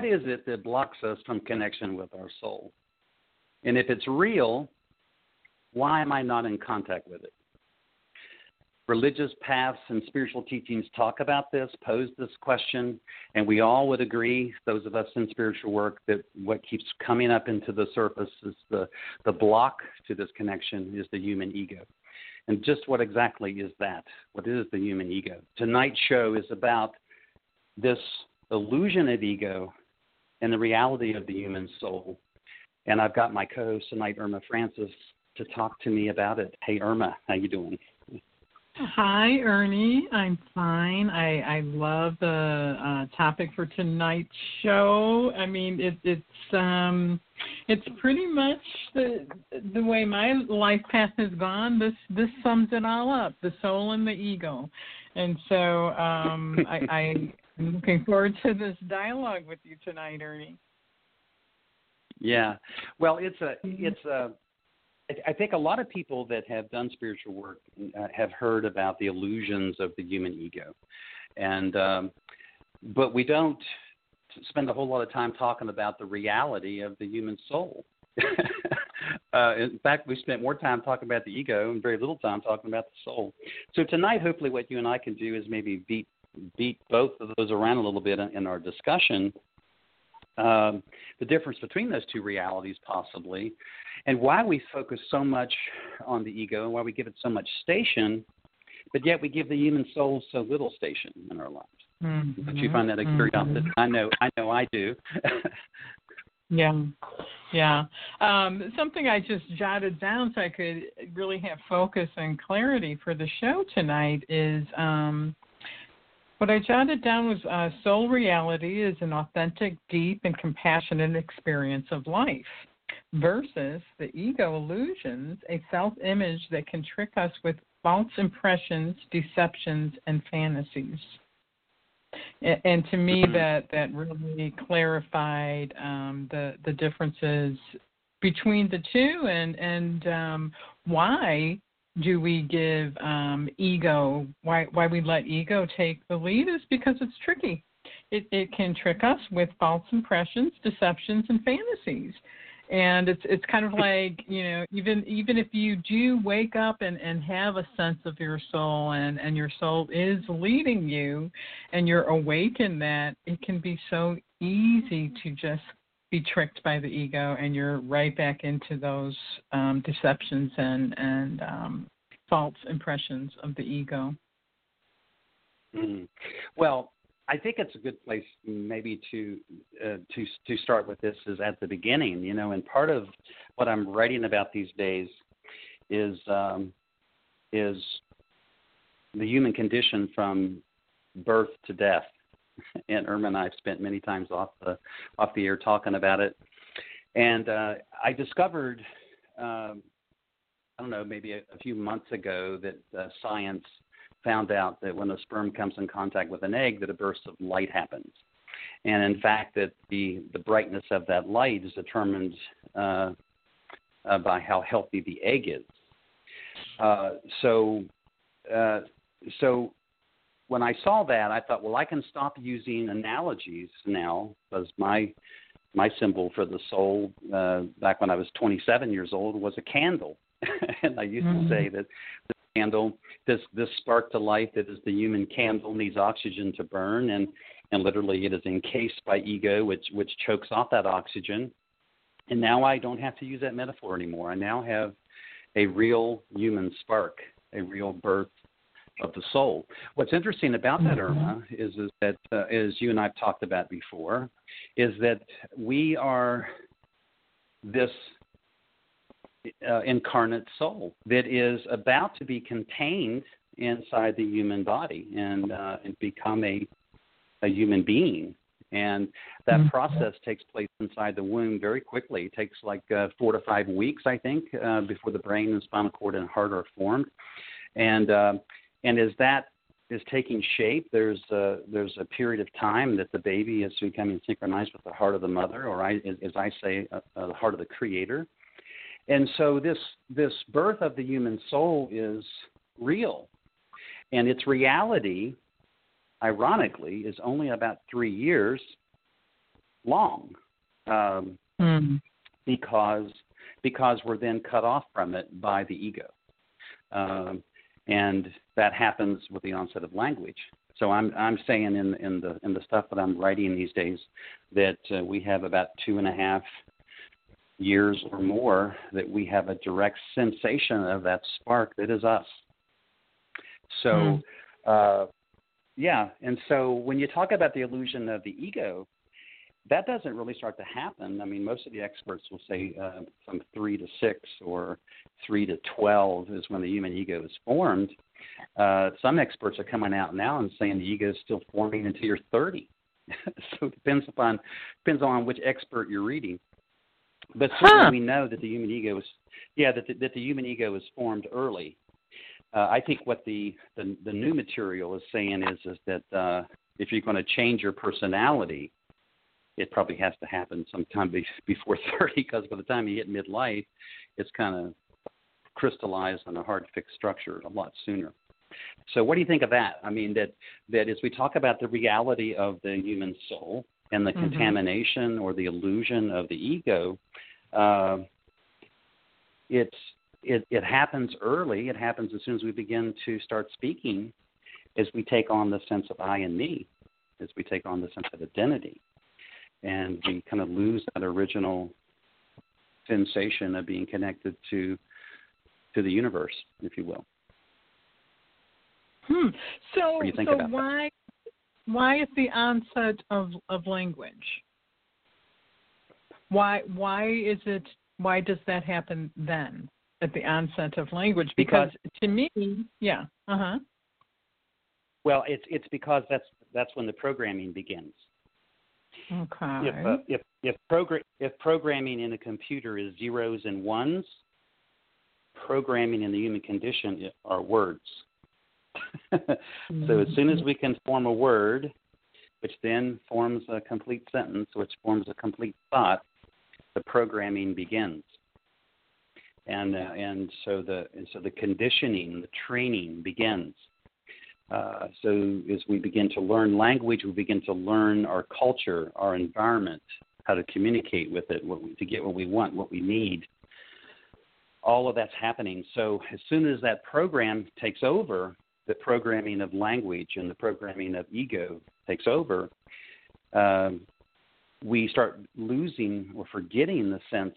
What is it that blocks us from connection with our soul? And if it's real, why am I not in contact with it? Religious paths and spiritual teachings talk about this, pose this question, and we all would agree, those of us in spiritual work, that what keeps coming up into the surface is the, the block to this connection is the human ego. And just what exactly is that? What is the human ego? Tonight's show is about this illusion of ego and the reality of the human soul. And I've got my co-host tonight, Irma Francis, to talk to me about it. Hey, Irma, how you doing? Hi, Ernie. I'm fine. I I love the uh, topic for tonight's show. I mean, it, it's um, it's pretty much the the way my life path has gone. This this sums it all up: the soul and the ego. And so um, I, I I'm looking forward to this dialogue with you tonight, Ernie. Yeah, well, it's a mm-hmm. it's a. I think a lot of people that have done spiritual work uh, have heard about the illusions of the human ego, and um, but we don't spend a whole lot of time talking about the reality of the human soul. uh, in fact, we spent more time talking about the ego and very little time talking about the soul. So tonight, hopefully, what you and I can do is maybe beat beat both of those around a little bit in our discussion. Um, the difference between those two realities, possibly, and why we focus so much on the ego and why we give it so much station, but yet we give the human soul so little station in our lives. Mm-hmm. But you find that a curiosity? Mm-hmm. I know, I know, I do. yeah, yeah. Um, something I just jotted down so I could really have focus and clarity for the show tonight is. Um, what I jotted down was uh, soul reality is an authentic, deep, and compassionate experience of life versus the ego illusions, a self image that can trick us with false impressions, deceptions, and fantasies. And, to me, mm-hmm. that, that really clarified um, the, the differences between the two and, and um, why do we give um, ego why why we let ego take the lead is because it's tricky. It it can trick us with false impressions, deceptions, and fantasies. And it's it's kind of like you know even even if you do wake up and and have a sense of your soul and and your soul is leading you, and you're awake in that, it can be so easy to just be tricked by the ego and you're right back into those um, deceptions and and um, false impressions of the ego. Mm. Well, I think it's a good place maybe to uh, to to start with this is at the beginning, you know, and part of what I'm writing about these days is um, is the human condition from birth to death and Irma and I have spent many times off the off the air talking about it. And uh, I discovered, um, I don't know, maybe a, a few months ago that uh, science found out that when a sperm comes in contact with an egg, that a burst of light happens. And in fact, that the the brightness of that light is determined uh, uh, by how healthy the egg is. Uh, so, uh, so when I saw that, I thought, well, I can stop using analogies now because my my symbol for the soul uh, back when I was 27 years old was a candle, and I used mm-hmm. to say that the candle, this this spark to life that is the human candle, needs oxygen to burn, and and literally it is encased by ego, which which chokes off that oxygen. And now I don't have to use that metaphor anymore. I now have a real human spark, a real birth of the soul. What's interesting about that, mm-hmm. Irma, is, is that, uh, as you and I've talked about before, is that we are this uh, incarnate soul that is about to be contained inside the human body and, uh, and become a, a human being. And that Mm-hmm. process takes place inside the womb very quickly. It takes like uh, four to five weeks, I think, uh, before the brain and spinal cord and heart are formed. And uh, and as that is taking shape, there's a, there's a period of time that the baby is becoming synchronized with the heart of the mother, or I, as I say, uh, uh, the heart of the Creator. And so this this birth of the human soul is real, and its reality, ironically, is only about three years long, um, Mm. because because we're then cut off from it by the ego, um, and that happens with the onset of language. So I'm I'm saying in in the in the stuff that I'm writing these days that uh, we have about two and a half years or more that we have a direct sensation of that spark that is us. So, uh, yeah, and so when you talk about the illusion of the ego, that doesn't really start to happen. I mean, most of the experts will say uh, from three to six or three to twelve is when the human ego is formed. Uh, some experts are coming out now and saying the ego is still forming until you're 30. so it depends upon depends on which expert you're reading. But certainly Huh. we know that the human ego is yeah that the, that the human ego is formed early. Uh, I think what the, the the new material is saying is is that uh, if you're going to change your personality, it probably has to happen sometime be, before 30 because by the time you hit midlife, it's kind of crystallized on a hard fixed structure a lot sooner. So what do you think of that? I mean that that as we talk about the reality of the human soul and the Mhm. contamination or the illusion of the ego, uh, it's it, it happens early. It happens as soon as we begin to start speaking, as we take on the sense of I and me, as we take on the sense of identity, and we kind of lose that original sensation of being connected to to the universe, if you will. Hmm. So, you think so about that? why why at the onset of of language? Why why is it why does that happen then at the onset of language? Because, to me, yeah, uh huh. Well, it's it's because that's that's when the programming begins. Okay. If uh, if if program if programming in a computer is zeros and ones, programming in the human condition are words. so as soon as we can form a word, which then forms a complete sentence, which forms a complete thought, the programming begins. And uh, and so the and so the conditioning, the training begins. Uh, so as we begin to learn language, we begin to learn our culture, our environment, how to communicate with it, we, to get what we want, what we need. All of that's happening. So as soon as that program takes over, the programming of language and the programming of ego takes over, um, we start losing or forgetting the sense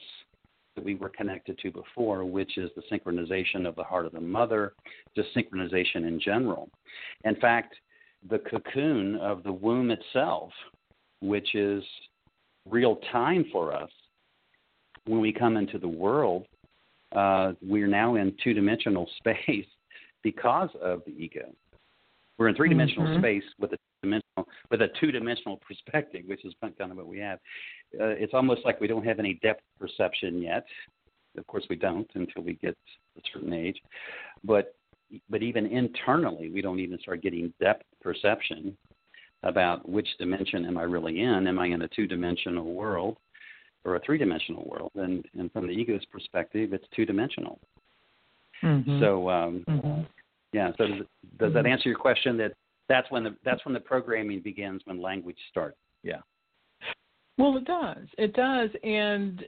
that we were connected to before, which is the synchronization of the heart of the mother, just synchronization in general. In fact, the cocoon of the womb itself, which is real time for us, when we come into the world, uh, we're now in two dimensional space because of the ego. We're in three dimensional Mhm. space with a dimensional with a two dimensional perspective, which is kind of what we have. Uh, it's almost like we don't have any depth perception yet. Of course, we don't until we get a certain age. But but even internally, we don't even start getting depth perception about which dimension am I really in? Am I in a two dimensional world or a three dimensional world? And and from the ego's perspective, it's two dimensional. Mhm. So um, Mhm. yeah. So does, does that Mhm. answer your question? That that's when the that's when the programming begins when language starts. Yeah. Well, it does. It does. And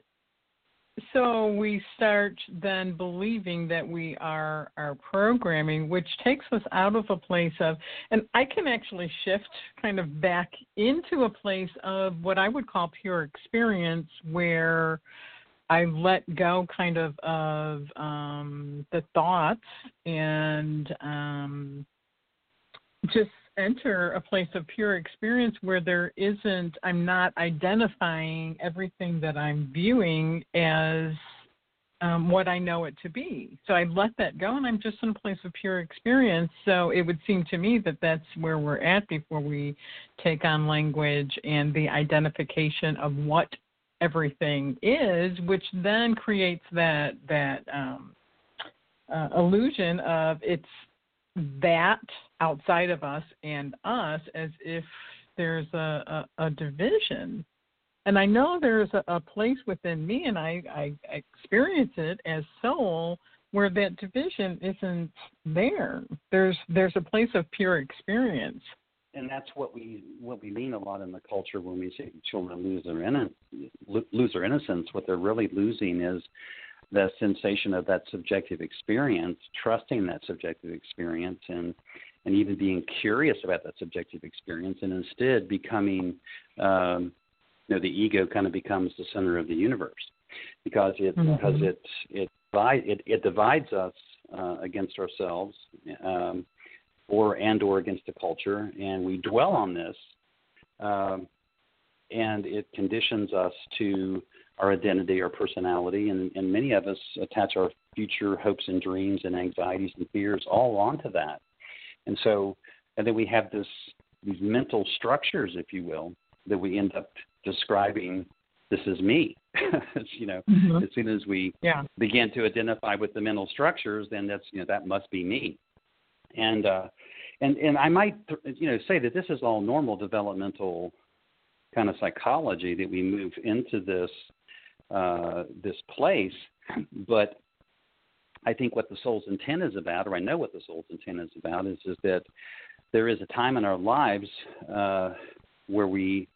so we start then believing that we are our programming, which takes us out of a place of, and I can actually shift kind of back into a place of what I would call pure experience where I let go kind of of um, the thoughts and um, just enter a place of pure experience where there isn't i'm not identifying everything that i'm viewing as um, what I know it to be. So I let that go, and I'm just in a place of pure experience. So it would seem to me that that's where we're at before we take on language and the identification of what everything is, which then creates that that um, uh, illusion of it's that outside of us and us, as if there's a, a, a division and I know there's a, a place within me, and I, I experience it as soul, where that division isn't there. There's there's a place of pure experience. And that's what we what we mean a lot in the culture when we say children lose their innocence. Lose their innocence. What they're really losing is the sensation of that subjective experience, trusting that subjective experience, and and even being curious about that subjective experience, and instead becoming um, you know the ego kind of becomes the center of the universe because it mm-hmm. because it it it, it divides us uh, against ourselves um, or and or against the culture and we dwell on this um, and it conditions us to our identity our personality and, and many of us attach our future hopes and dreams and anxieties and fears all onto that and so and then we have this these mental structures if you will that we end up describing this is me. you know, mm-hmm. as soon as we yeah. begin to identify with the mental structures, then that's you know that must be me. And uh, and and I might you know say that this is all normal developmental kind of psychology that we move into this uh, this place, but I think what the soul's intent is about, or I know what the soul's intent is about, is is that there is a time in our lives uh, where we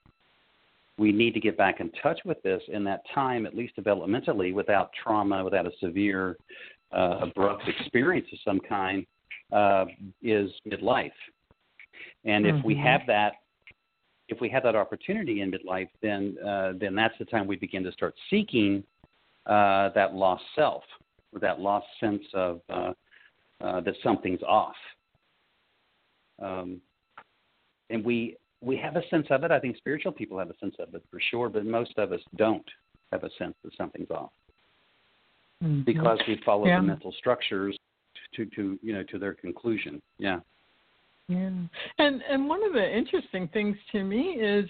we need to get back in touch with this in that time, at least developmentally, without trauma, without a severe, uh, abrupt experience of some kind, uh, is midlife. And if mm-hmm. we have that, if we have that opportunity in midlife, then uh, then that's the time we begin to start seeking uh, that lost self, or that lost sense of uh, uh, that something's off. Um, and we we have a sense of it. I think spiritual people have a sense of it for sure, but most of us don't have a sense that something's off mm-hmm. because we follow yeah. the mental structures to to you know to their conclusion. Yeah. Yeah, and and one of the interesting things to me is,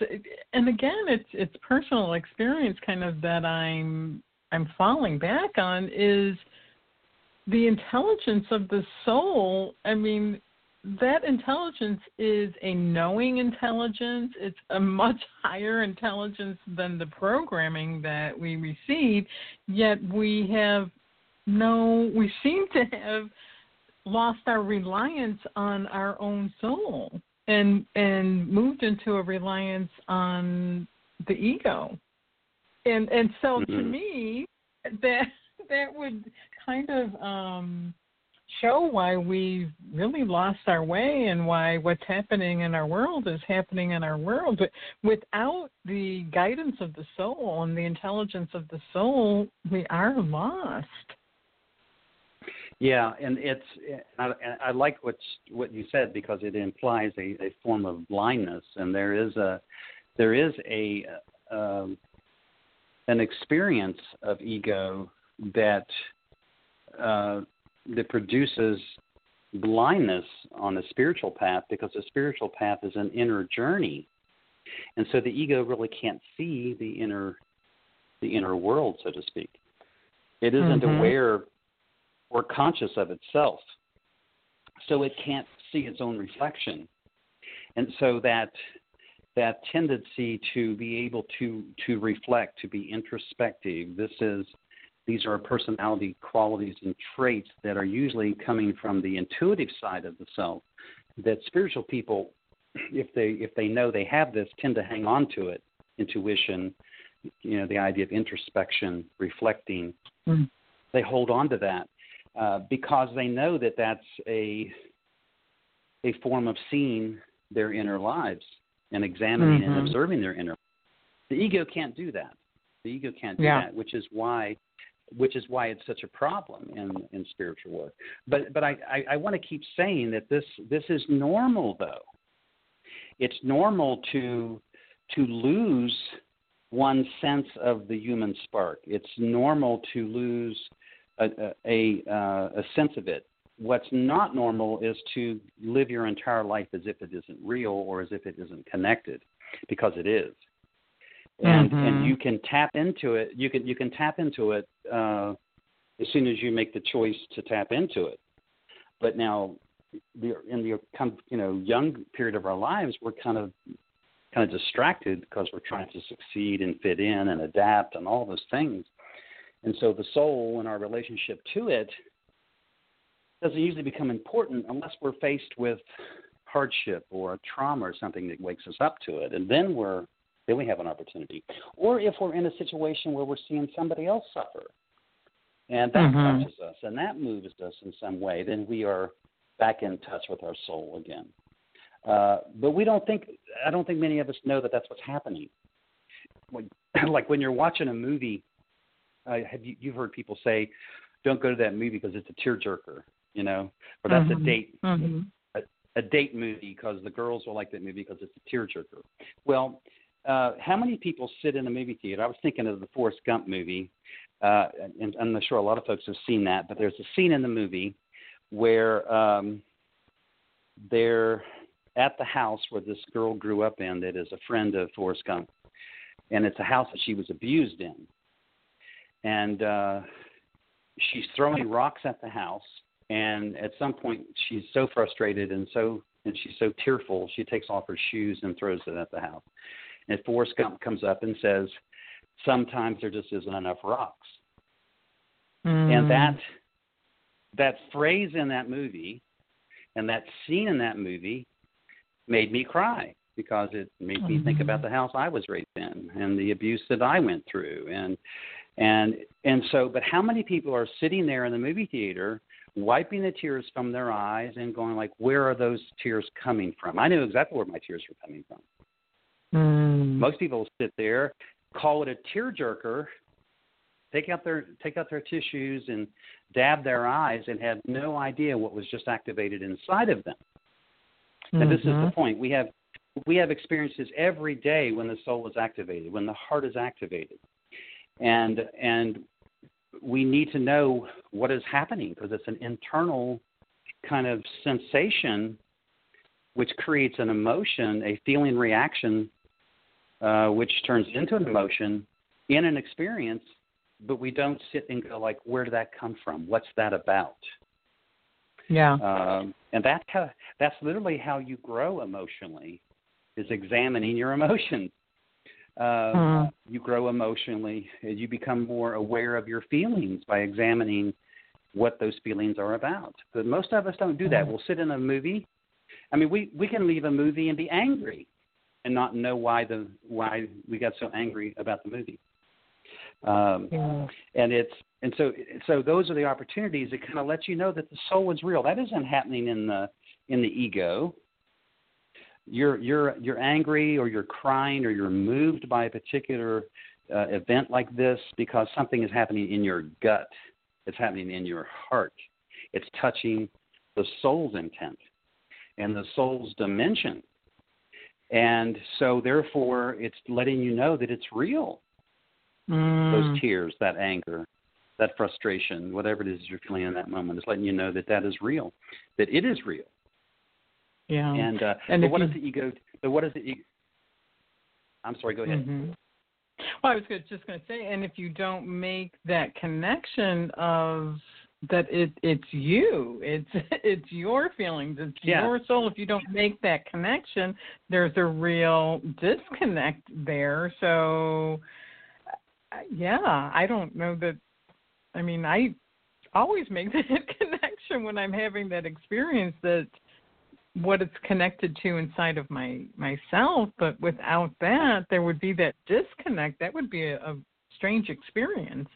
and again, it's it's personal experience, kind of that I'm I'm falling back on is the intelligence of the soul. I mean, that intelligence is a knowing intelligence. It's a much higher intelligence than the programming that we receive, yet we have no, we seem to have lost our reliance on our own soul and and moved into a reliance on the ego. And and so mm-hmm. to me that that would kind of um show why we've really lost our way and why what's happening in our world is happening in our world. But without the guidance of the soul and the intelligence of the soul, we are lost. Yeah, and it's I, I like what what you said because it implies a, a form of blindness, and there is a there is a um, an experience of ego that uh, that produces blindness on the spiritual path because the spiritual path is an inner journey. And so the ego really can't see the inner the inner world, so to speak. It isn't mm-hmm. aware or conscious of itself. So it can't see its own reflection. And so that that tendency to be able to to reflect, to be introspective, this is these are personality qualities and traits that are usually coming from the intuitive side of the self that spiritual people if they if they know they have this tend to hang on to it intuition you know the idea of introspection reflecting mm. they hold on to that uh, because they know that that's a a form of seeing their inner lives and examining mm-hmm. and observing their inner the ego can't do that the ego can't do yeah. that which is why which is why it's such a problem in, in spiritual work. But but I, I, I want to keep saying that this this is normal though. It's normal to to lose one sense of the human spark. It's normal to lose a a, uh, a sense of it. What's not normal is to live your entire life as if it isn't real or as if it isn't connected, because it is. And mm-hmm. and you can tap into it. You can you can tap into it uh, as soon as you make the choice to tap into it. But now, the, in the you know young period of our lives, we're kind of kind of distracted because we're trying to succeed and fit in and adapt and all those things. And so the soul and our relationship to it doesn't usually become important unless we're faced with hardship or a trauma or something that wakes us up to it. And then we're then we have an opportunity. Or if we're in a situation where we're seeing somebody else suffer and that mm-hmm. touches us and that moves us in some way, then we are back in touch with our soul again. Uh, but we don't think, I don't think many of us know that that's what's happening. When, like when you're watching a movie, uh, have you, you've heard people say, don't go to that movie because it's a tearjerker, you know, or that's mm-hmm. a date. Mm-hmm. A, a date movie because the girls will like that movie because it's a tearjerker. Well, uh, how many people sit in a movie theater? I was thinking of the Forrest Gump movie, uh, and I'm sure a lot of folks have seen that, but there's a scene in the movie where um, they're at the house where this girl grew up in that is a friend of Forrest Gump, and it's a house that she was abused in, and uh, she's throwing rocks at the house, and at some point she's so frustrated and so and she's so tearful she takes off her shoes and throws it at the house and Forrest Gump comes up and says, "Sometimes there just isn't enough rocks." Mm. And that that phrase in that movie and that scene in that movie made me cry because it made mm-hmm. me think about mm-hmm. the house I was raised in and the abuse that I went through and and and so but how many people are sitting there in the movie theater wiping the tears from their eyes and going like where are those tears coming from? I knew exactly where my tears were coming from. Mm. Most people sit there, call it a tearjerker, take out their take out their tissues and dab their eyes and have no idea what was just activated inside of them. Mm-hmm. And this is the mm-hmm. point. We have we have experiences every day when the soul is activated, when the heart is activated. And and we need to know what is happening because it's an internal kind of sensation which creates an emotion, a feeling reaction uh, which turns into an emotion in an experience, but we don't sit and go like, where did that come from? What's that about? Yeah. Um, and that's how, that's literally how you grow emotionally, is examining your emotions. Uh, mm. You grow emotionally, you become more aware of your feelings by examining what those feelings are about. But most of us don't do that. Hmm. We'll sit in a movie. I mean, we we can leave a movie and be angry and not know why the why we got so angry about the movie. Um, yeah. And it's and so so those are the opportunities that kind of let you know that the soul is real. That isn't happening in the in the ego. You're you're you're angry or you're crying or you're moved by a particular uh, event like this because something is happening in your gut. It's happening in your heart. It's touching the soul's intent and the soul's dimension and so, therefore, it's letting you know that it's real. Mm. Those tears, that anger, that frustration, whatever it is you're feeling in that moment, is letting you know that that is real, that it is real. Yeah. And uh, and but what you... the ego? But what is the ego? I'm sorry. Go ahead. Mm-hmm. Well, I was just going to say, and if you don't make that connection of that it it's you it's it's your feelings it's yeah. your soul if you don't make that connection there's a real disconnect there so yeah i don't know that i mean i always make that connection when i'm having that experience that what it's connected to inside of my myself but without that there would be that disconnect that would be a, a strange experience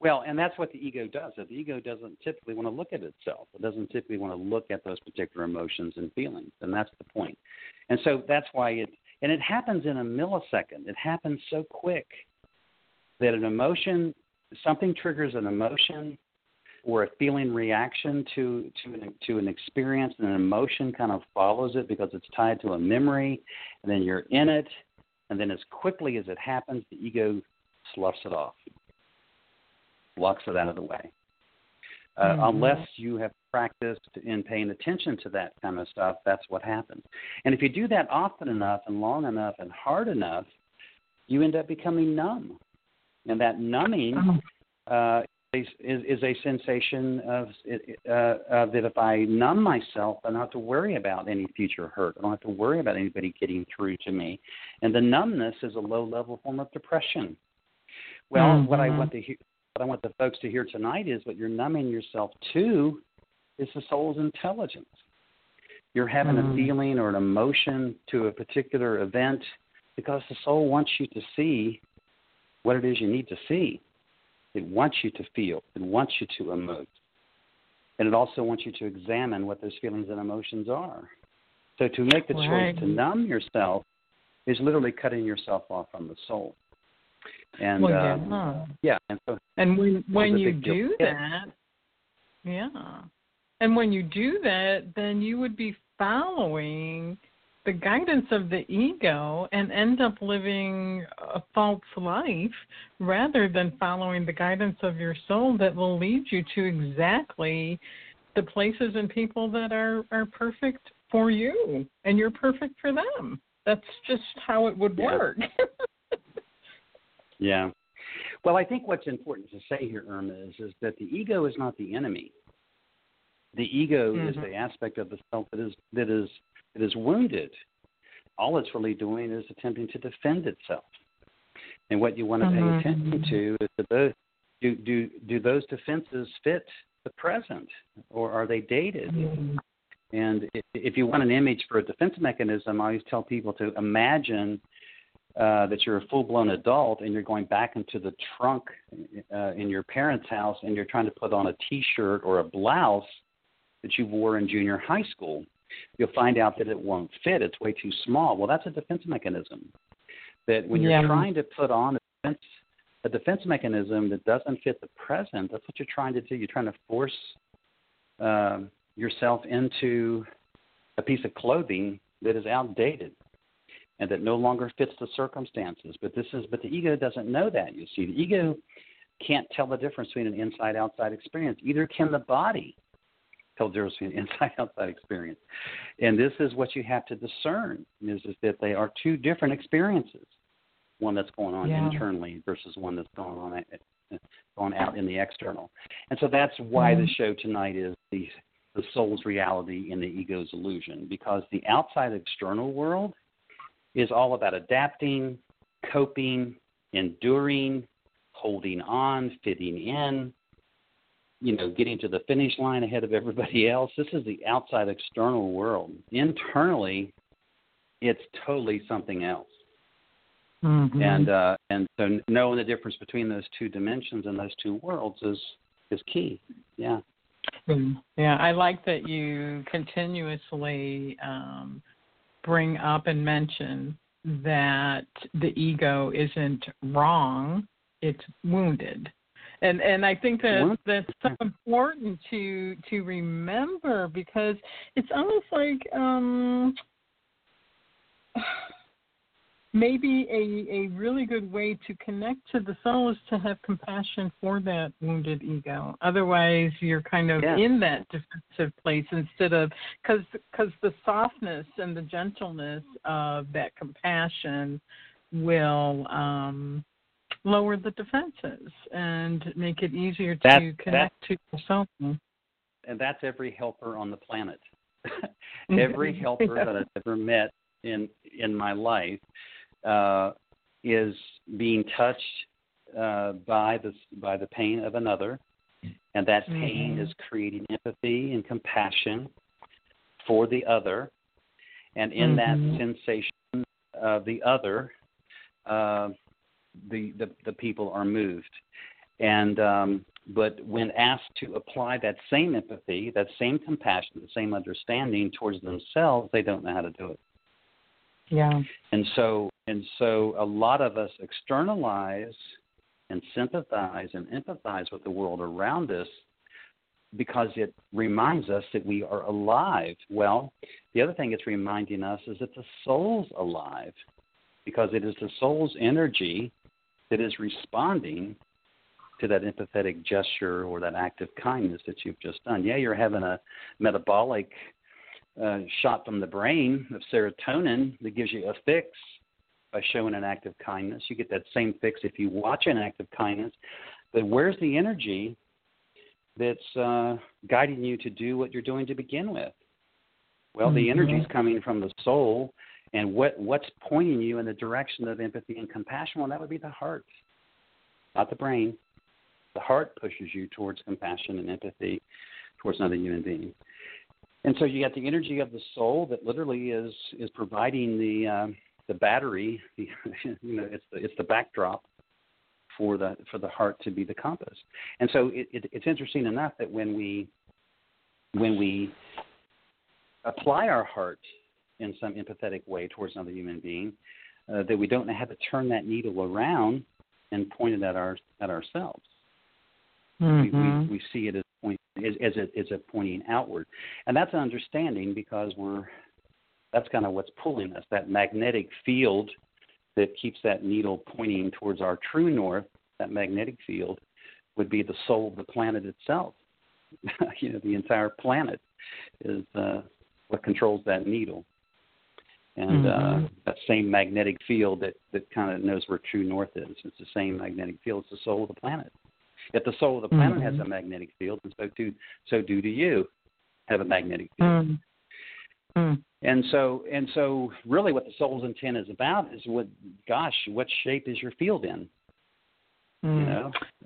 well, and that's what the ego does. The ego doesn't typically want to look at itself. It doesn't typically want to look at those particular emotions and feelings, and that's the point. And so that's why it and it happens in a millisecond. It happens so quick that an emotion, something triggers an emotion or a feeling reaction to to an, to an experience, and an emotion kind of follows it because it's tied to a memory, and then you're in it, and then as quickly as it happens, the ego sloughs it off blocks it out of the way. Uh, Mm-hmm. Unless you have practiced in paying attention to that kind of stuff, that's what happens. And if you do that often enough and long enough and hard enough, you end up becoming numb. And that numbing Oh. uh, is, is, a sensation of uh, uh, that if I numb myself, I don't have to worry about any future hurt. I don't have to worry about anybody getting through to me. And the numbness is a low level form of depression. Well, what I want to hear, what I want the folks to hear tonight is what you're numbing yourself to is the soul's intelligence. You're having Mm. a feeling or an emotion to a particular event because the soul wants you to see what it is you need to see. It wants you to feel. It wants you to emote. And it also wants you to examine what those feelings and emotions are. So to make the Right. choice to numb yourself is literally cutting yourself off from the soul. And well, uh, yeah. yeah, and so And when when you do that, yeah. And when you do that, then you would be following the guidance of the ego and end up living a false life rather than following the guidance of your soul that will lead you to exactly the places and people that are are perfect for you and you're perfect for them. That's just how it would work. Yeah. Well, I think what's important to say here, Irma, is, is that the ego is not the enemy. The ego is Mhm. the aspect of the self that is that is that is wounded. All it's really doing is attempting to defend itself. And what you want to Mhm. pay attention to is to do do do those defenses fit the present, or are they dated? Mhm. And if, if you want an image for a defense mechanism, I always tell people to imagine uh, that you're a full blown adult and you're going back into the trunk uh, in your parents' house and you're trying to put on a t shirt or a blouse that you wore in junior high school. You'll find out that it won't fit. It's way too small. Well, that's a defense mechanism. That when you're trying to put on a defense, a defense mechanism that doesn't fit the present, that's what you're trying to do. You're trying to force um, yourself into a piece of clothing that is outdated and that no longer fits the circumstances. But this is but the ego doesn't know that, you see. The ego can't tell the difference between an inside outside experience. Either can the body tell the difference an inside outside experience. And this is what you have to discern is, is that they are two different experiences. One that's going on Yeah. internally versus one that's going on going out in the external. And so that's why the Mhm. show tonight is the the soul's reality and the ego's illusion because the outside external world is all about adapting, coping, enduring, holding on, fitting in, you know, getting to the finish line ahead of everybody else. This is the outside external world. Internally, it's totally something else. Mhm. And uh, and so knowing the difference between those two dimensions and those two worlds is is key. Yeah. Mm, Yeah, I like that you continuously um, bring up and mention that the ego isn't wrong; it's wounded, and and I think that that's so important to to remember because it's almost like um, maybe a, a really good way to connect to the soul is to have compassion for that wounded ego. Otherwise, you're kind of Yeah. in that defensive place instead of because because the softness and the gentleness of that compassion will um, lower the defenses and make it easier to That- connect to yourself. and that's every helper on the planet. every helper that I've ever met in in my life uh, is being touched uh, by the by the pain of another, and that pain Mhm. is creating empathy and compassion for the other, and in Mhm. that sensation of the other, uh, the, the the people are moved, and um, but when asked to apply that same empathy, that same compassion, the same understanding towards themselves, they don't know how to do it. Yeah. And so and so a lot of us externalize and sympathize and empathize with the world around us because it reminds us that we are alive. Well, the other thing it's reminding us is that the soul's alive because it is the soul's energy that is responding to that empathetic gesture or that act of kindness that you've just done. Yeah, you're having a metabolic uh, shot from the brain of serotonin that gives you a fix by showing an act of kindness. You get that same fix if you watch an act of kindness. But where's the energy that's uh, guiding you to do what you're doing to begin with? Well, mm-hmm. the energy is coming from the soul, and what what's pointing you in the direction of empathy and compassion? Well, that would be the heart, not the brain. The heart pushes you towards compassion and empathy towards another human being. And so you got the energy of the soul that literally is is providing the uh, the battery. You know, it's the it's the backdrop for the for the heart to be the compass. And so it, it, it's interesting enough that when we when we apply our heart in some empathetic way towards another human being, uh, that we don't know how to turn that needle around and point it at our at ourselves. Mm-hmm. We, we, mm-hmm. we see it as point as, as a as a pointing outward, and that's an understanding because we're that's kind of what's pulling us that magnetic field that keeps that needle pointing towards our true north. That magnetic field would be the soul of the planet itself. you know, the entire planet is uh, what controls that needle. And uh, mm-hmm. uh, that same magnetic field that, that kind of knows where true north is. It's the same magnetic field. It's the soul of the planet. If the soul of the planet mm-hmm. has a magnetic field, and so too, so do do you have a magnetic field. Mm-hmm. mm-hmm. And so, and so, really, what the soul's intent is about is what, gosh, what shape is your field in? You mm.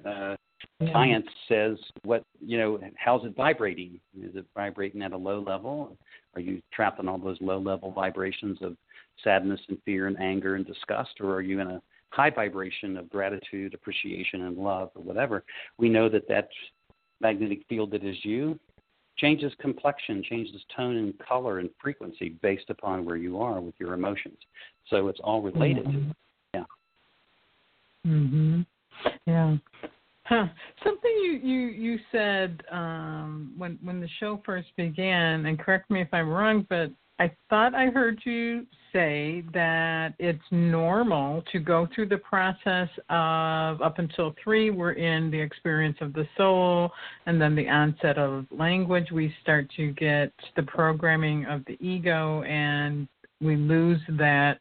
know, uh, yeah. science says what you know. How's it vibrating? Is it vibrating at a low level? Are you trapped in all those low level vibrations of sadness and fear and anger and disgust, or are you in a high vibration of gratitude, appreciation, and love, or whatever? We know that that magnetic field that is you changes complexion, changes tone and color and frequency based upon where you are with your emotions. So it's all related. Mm-hmm. Yeah. Mhm. Yeah. Huh. Something you you you said um, when when the show first began, and correct me if I'm wrong, but I thought I heard you say that it's normal to go through the process of up until three, we're in the experience of the soul, and then the onset of language, we start to get the programming of the ego, and we lose that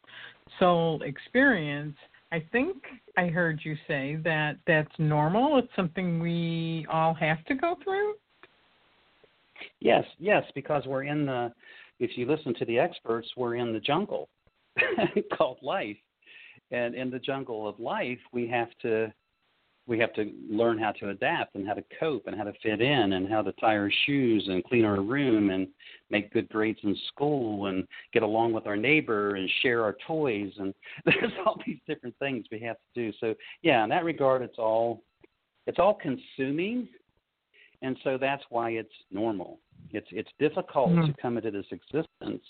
soul experience. I think I heard you say that that's normal. It's something we all have to go through. Yes, yes, because we're in the. If you listen to the experts, we're in the jungle called life, and in the jungle of life, we have to we have to learn how to adapt and how to cope and how to fit in and how to tie our shoes and clean our room and make good grades in school and get along with our neighbor and share our toys and there's all these different things we have to do. So yeah, in that regard it's all it's all consuming and so that's why it's normal. It's it's difficult mm-hmm. to come into this existence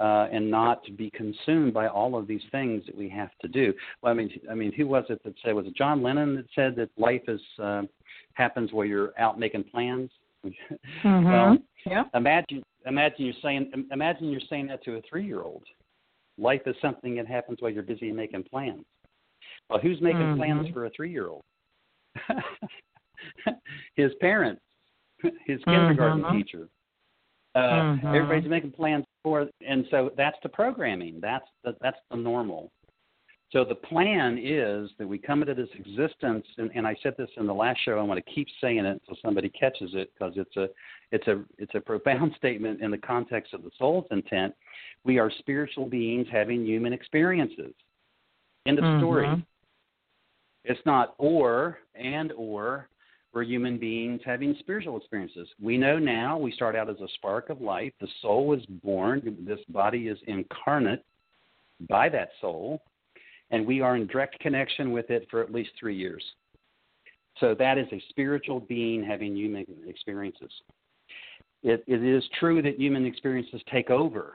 uh, and not be consumed by all of these things that we have to do. Well, I mean, I mean, who was it that said? Was it John Lennon that said that life is uh, happens where you're out making plans? Mm-hmm. well, yeah. Imagine, imagine you're saying, imagine you're saying that to a three-year-old. Life is something that happens while you're busy making plans. Well, who's making mm-hmm. plans for a three-year-old? his parents, his kindergarten mm-hmm. teacher. Uh, mm-hmm. Everybody's making plans for, and so that's the programming. That's the, that's the normal. So the plan is that we come into this existence, and, and I said this in the last show. I want to keep saying it until somebody catches it because it's a it's a it's a profound statement in the context of the soul's intent. We are spiritual beings having human experiences. End of mm-hmm. story. It's not or and or we're human beings having spiritual experiences. We know now we start out as a spark of life. The soul is born, this body is incarnate by that soul, and we are in direct connection with it for at least three years. So that is a spiritual being having human experiences. It, it is true that human experiences take over.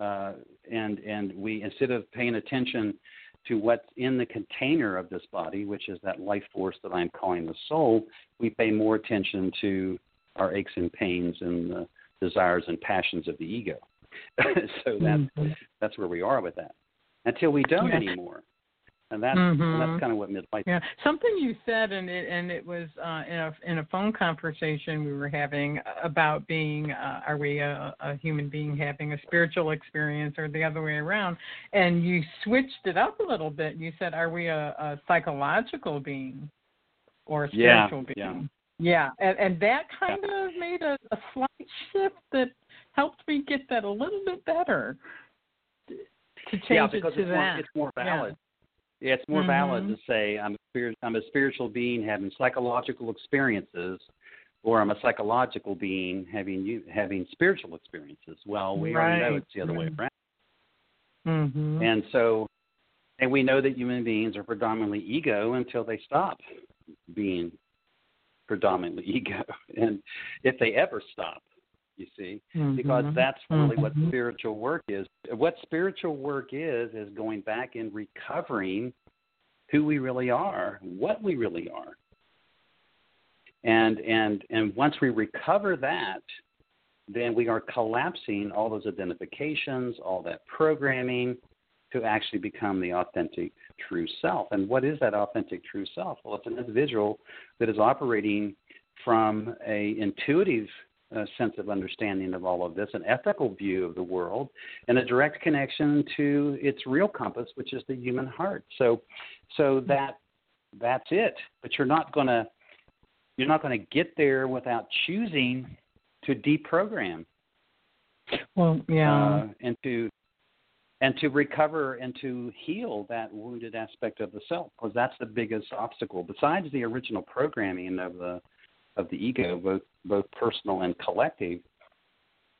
Uh, and and we instead of paying attention to what's in the container of this body, which is that life force that I'm calling the soul, we pay more attention to our aches and pains and the desires and passions of the ego. so that's mm-hmm. that's where we are with that. Until we don't yeah. anymore. And that's mm-hmm. and that's kind of what midlife. Yeah, something you said, and it and it was uh, in a in a phone conversation we were having about being uh, are we a, a human being having a spiritual experience or the other way around, and you switched it up a little bit. You said are we a, a psychological being or a spiritual yeah, being? Yeah, yeah, and and that kind yeah. of made a, a slight shift that helped me get that a little bit better to change yeah, because it to it's that. More, it's more valid. Yeah, it's more mm-hmm. valid to say I'm a spirit, I'm a spiritual being having psychological experiences, or I'm a psychological being having you having spiritual experiences. Well, we right. already know it's the other mm-hmm. way around. Mm-hmm. And so, and we know that human beings are predominantly ego until they stop being predominantly ego, and if they ever stop, you see, mm-hmm. because that's really mm-hmm. what spiritual work is. What spiritual work is, is going back and recovering who we really are, what we really are. And and and once we recover that, then we are collapsing all those identifications, all that programming to actually become the authentic true self. And what is that authentic true self? Well, it's an individual that is operating from a intuitive a sense of understanding of all of this, an ethical view of the world, and a direct connection to its real compass, which is the human heart. So, so that that's it. But you're not gonna you're not going to get there without choosing to deprogram. Well, yeah, uh, and to and to recover and to heal that wounded aspect of the self, because that's the biggest obstacle. Besides the original programming of the of the ego, both both personal and collective.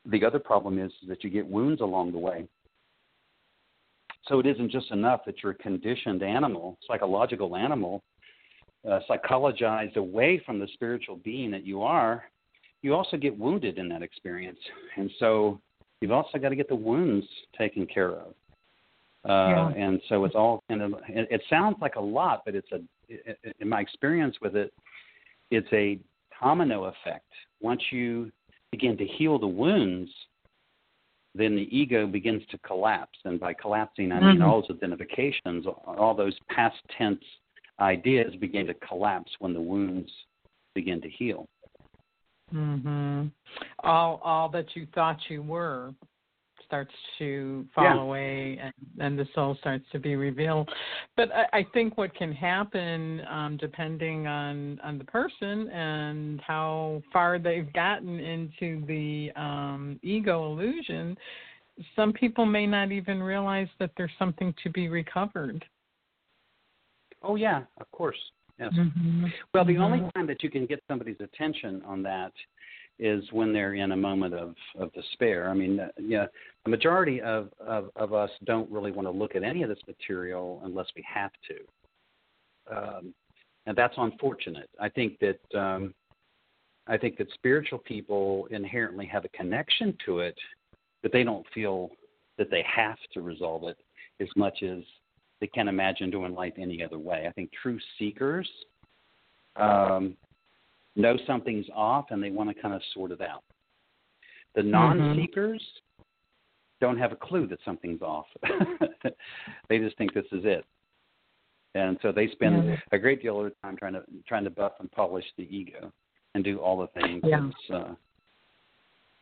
The other problem is that you get wounds along the way. So it isn't just enough that you're a conditioned animal, psychological animal, uh, psychologized away from the spiritual being that you are. You also get wounded in that experience, and so you've also got to get the wounds taken care of. Uh, yeah. And so it's all kind of. It, it sounds like a lot, but it's a. In my experience with it, it's a domino effect. Once you begin to heal the wounds, then the ego begins to collapse. And by collapsing, I mean mm-hmm. all those identifications, all those past tense ideas begin to collapse when the wounds begin to heal. Mhm. All all that you thought you were starts to fall yeah. away and, and the soul starts to be revealed. But I, I think what can happen, um, depending on, on the person and how far they've gotten into the um, ego illusion, some people may not even realize that there's something to be recovered. Oh, yeah, of course. Yes. Mm-hmm. Well, the mm-hmm. only time that you can get somebody's attention on that is when they're in a moment of, of despair. I mean, uh, yeah, the majority of, of, of us don't really want to look at any of this material unless we have to. Um, and that's unfortunate. I think that um, I think that spiritual people inherently have a connection to it, but they don't feel that they have to resolve it as much as they can imagine doing life any other way. I think true seekers um, know something's off and they want to kind of sort it out. The non seekers mm-hmm. don't have a clue that something's off. they just think this is it. And so they spend mm-hmm. a great deal of time trying to trying to buff and polish the ego and do all the things. Yeah. Uh,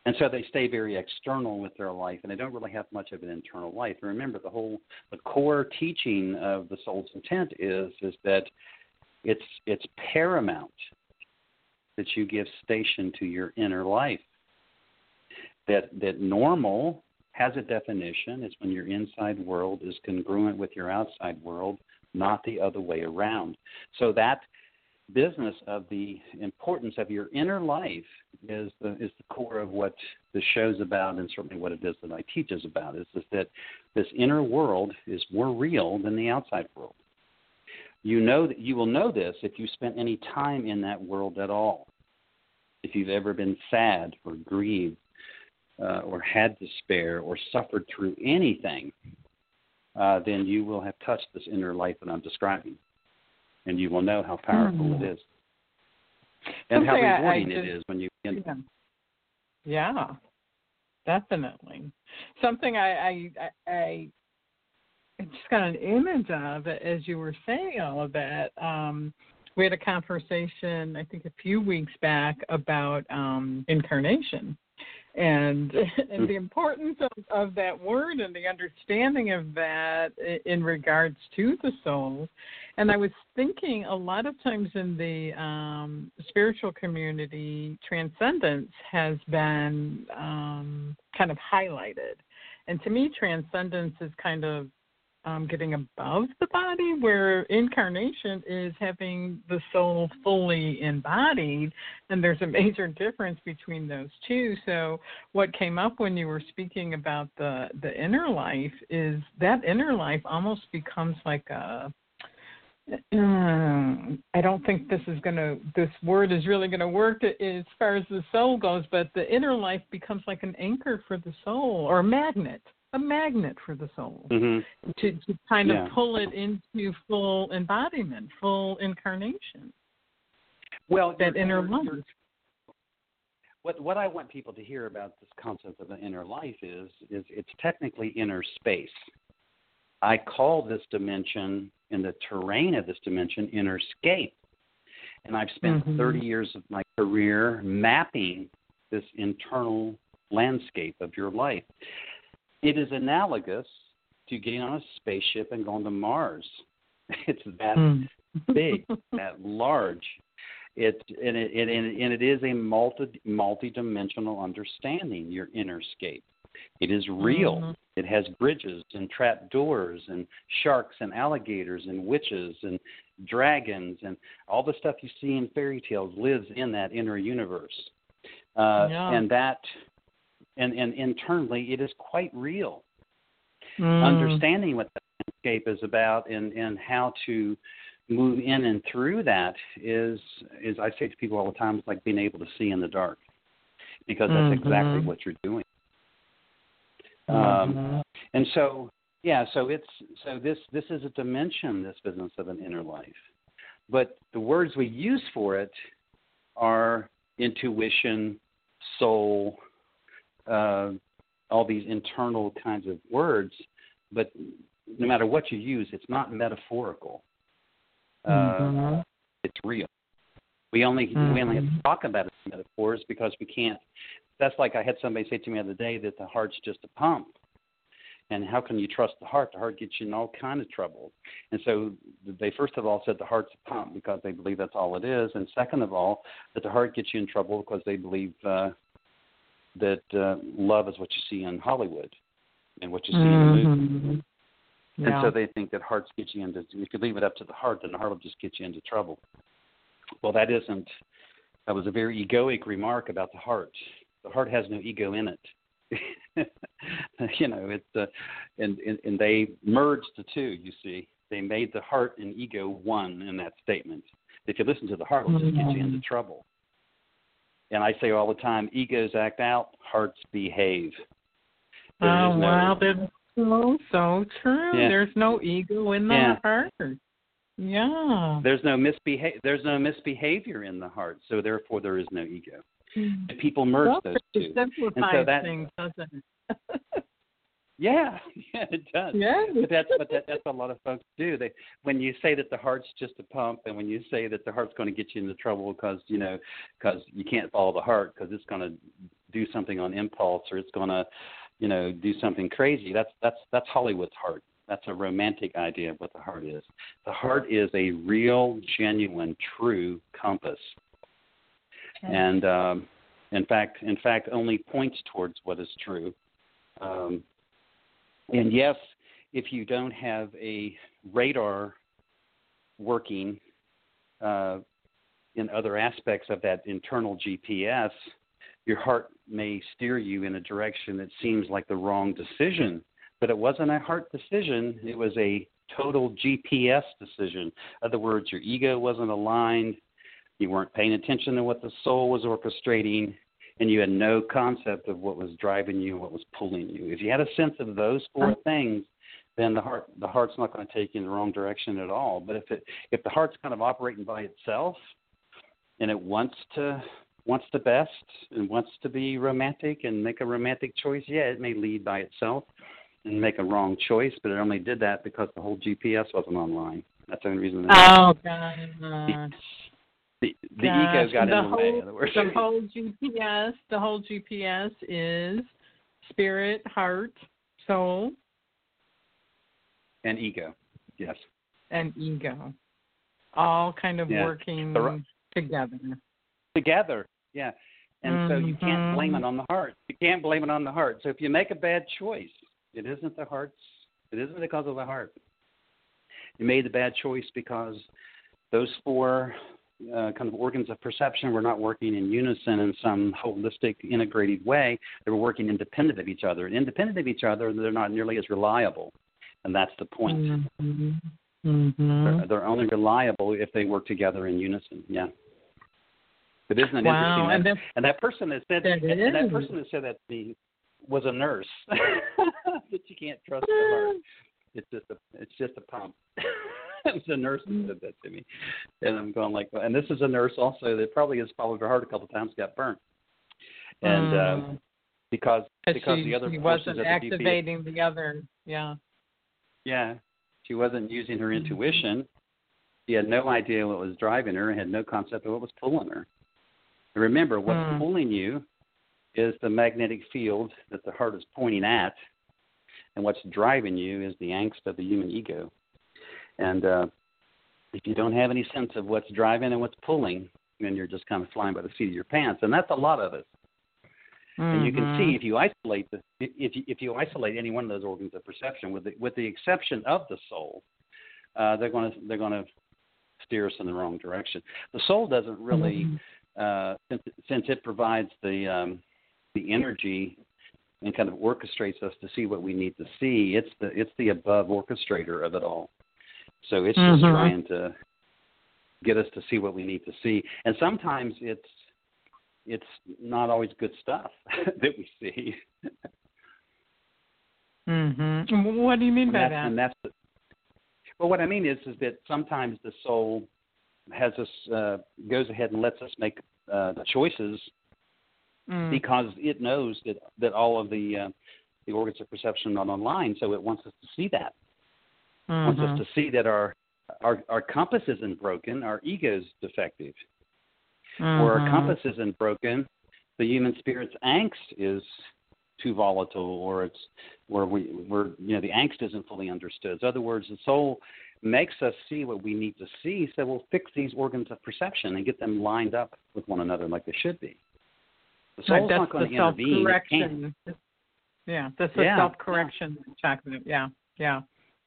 and so they stay very external with their life, and they don't really have much of an internal life. And remember, the whole the core teaching of the soul's intent is is that it's it's paramount that you give station to your inner life. That that normal has a definition. It's when your inside world is congruent with your outside world, not the other way around. So that business of the importance of your inner life is the is the core of what the show's about and certainly what it is that I teach is about is, is that this inner world is more real than the outside world. You know that you will know this if you spent any time in that world at all. If you've ever been sad or grieved uh, or had despair or suffered through anything, uh, then you will have touched this inner life that I'm describing, and you will know how powerful mm. it is, and Something how rewarding I, I just, it is when you. Yeah. yeah, definitely. Something I, I I just got an image of as you were saying all of that. Um, we had a conversation, I think, a few weeks back about um, incarnation and and the importance of, of that word and the understanding of that in regards to the soul. And I was thinking a lot of times in the um, spiritual community, transcendence has been um, kind of highlighted. And to me, transcendence is kind of um, getting above the body, where incarnation is having the soul fully embodied, and there's a major difference between those two. So, what came up when you were speaking about the the inner life is that inner life almost becomes like a uh, I don't think this is going to, this word is really going to work as far as the soul goes, but the inner life becomes like an anchor for the soul or a magnet a magnet for the soul mm-hmm. to, to kind yeah. of pull it into full embodiment, full incarnation. Well, that inner life. What what I want people to hear about this concept of the inner life is is it's technically inner space. I call this dimension in the terrain of this dimension inner scape. And I've spent mm-hmm. 30 years of my career mapping this internal landscape of your life. It is analogous to getting on a spaceship and going to Mars. It's that mm. big, that large. It and it, and it and it is a multi multi-dimensional understanding. Your inner scape. It is real. Mm-hmm. It has bridges and trap doors and sharks and alligators and witches and dragons and all the stuff you see in fairy tales lives in that inner universe. Uh, yeah. And that and, and internally it is quite real. Mm. Understanding what the landscape is about and, and how to move in and through that is is I say to people all the time, it's like being able to see in the dark. Because that's mm-hmm. exactly what you're doing. Mm-hmm. Um, and so yeah, so it's so this this is a dimension, this business of an inner life. But the words we use for it are intuition, soul, uh, all these internal kinds of words, but no matter what you use, it's not metaphorical. Uh, mm-hmm. It's real. We only mm-hmm. we only have to talk about it in metaphors because we can't. That's like I had somebody say to me the other day that the heart's just a pump, and how can you trust the heart? The heart gets you in all kind of trouble. And so they first of all said the heart's a pump because they believe that's all it is, and second of all that the heart gets you in trouble because they believe uh, that uh, love is what you see in Hollywood and what you see mm-hmm. in the movies. Yeah. And so they think that hearts get you into. You could leave it up to the heart, then the heart will just get you into trouble. Well, that isn't. That was a very egoic remark about the heart. The heart has no ego in it. you know, it's uh, and, and and they merged the two. You see, they made the heart and ego one in that statement. If you listen to the heart, it'll just get you into Mm-hmm. trouble. And I say all the time, egos act out, hearts behave. There oh no, wow, that's so so true. Yeah. There's no ego in the Yeah. heart. Yeah. There's no misbehavior. There's no misbehavior in the heart, so therefore there is no ego. Hmm. And people merge Well, those two. simplifies that- things, doesn't it? Yeah, yeah, it does. yeah. But that's but that, that's what a lot of folks do. They when you say that the heart's just a pump, and when you say that the heart's going to get you into trouble because you know because you can't follow the heart because it's going to do something on impulse or it's going to you know do something crazy. That's that's that's Hollywood's heart. That's a romantic idea of what the heart is. The heart is a real, genuine, true compass, and um, in fact, in fact, only points towards what is true. Um, and yes, if you don't have a radar working uh, in other aspects of that internal GPS, your heart may steer you in a direction that seems like the wrong decision. But it wasn't a heart decision, it was a total GPS decision. In other words, your ego wasn't aligned, you weren't paying attention to what the soul was orchestrating, and you had no concept of what was driving you, what was pulling you. If you had a sense of those four things, then the heart the heart's not going to take you in the wrong direction at all. But if it if the heart's kind of operating by itself and it wants to wants the best and wants to be romantic and make a romantic choice, yeah, it may lead by itself. and make a wrong choice, but it only did that because the whole GPS wasn't online. That's the only reason. Oh gosh. The, the ego got the in the whole, way. In other words. The whole GPS, the whole GPS is spirit, heart, soul, and ego. Yes. And ego, all kind of yeah. working the, together. Together, yeah. And mm-hmm. so you can't blame it on the heart. You can't blame it on the heart. So if you make a bad choice, it isn't the heart's. It isn't because of the heart. You made the bad choice because those four uh, kind of organs of perception were not working in unison in some holistic, integrated way. They were working independent of each other. And independent of each other, they're not nearly as reliable. And that's the point. Mm-hmm. Mm-hmm. They're, they're, only reliable if they work together in unison. Yeah. But isn't it wow. interesting? And, and that person that said that, and that person that said that to me was a nurse. that you can't trust the heart. It's just a it's just a pump. it was a nurse that said that to me, and I'm going like, and this is a nurse also that probably has followed her heart a couple of times, got burnt, and mm. uh, because because she, the other he wasn't the activating DP, the other, yeah, yeah, she wasn't using her Mm-hmm. intuition. She had no idea what was driving her, and had no concept of what was pulling her. And remember, what's Mm. pulling you is the magnetic field that the heart is pointing at, and what's driving you is the angst of the human ego. And uh, if you don't have any sense of what's driving and what's pulling, then you're just kind of flying by the seat of your pants, and that's a lot of us. Mm-hmm. And you can see if you isolate the if you, if you isolate any one of those organs of perception, with the, with the exception of the soul, uh, they're going to they're going to steer us in the wrong direction. The soul doesn't really, mm-hmm. uh, since, since it provides the um, the energy and kind of orchestrates us to see what we need to see. It's the it's the above orchestrator of it all. So it's just Mhm. trying to get us to see what we need to see. And sometimes it's it's not always good stuff that we see. Mm-hmm. What do you mean and by that? And that's the, well, what I mean is is that sometimes the soul has us uh, goes ahead and lets us make uh, the choices Mm. because it knows that that all of the uh, the organs of perception are not online, so it wants us to see that. Mm-hmm. Wants us to see that our our our compass isn't broken, our ego's defective, mm-hmm. or our compass isn't broken, the human spirit's angst is too volatile, or it's where we we're you know the angst isn't fully understood. So in other words, the soul makes us see what we need to see, so we'll fix these organs of perception and get them lined up with one another like they should be. The soul's not going the to intervene. Yeah, that's the Yeah, self-correction yeah. Yeah, yeah,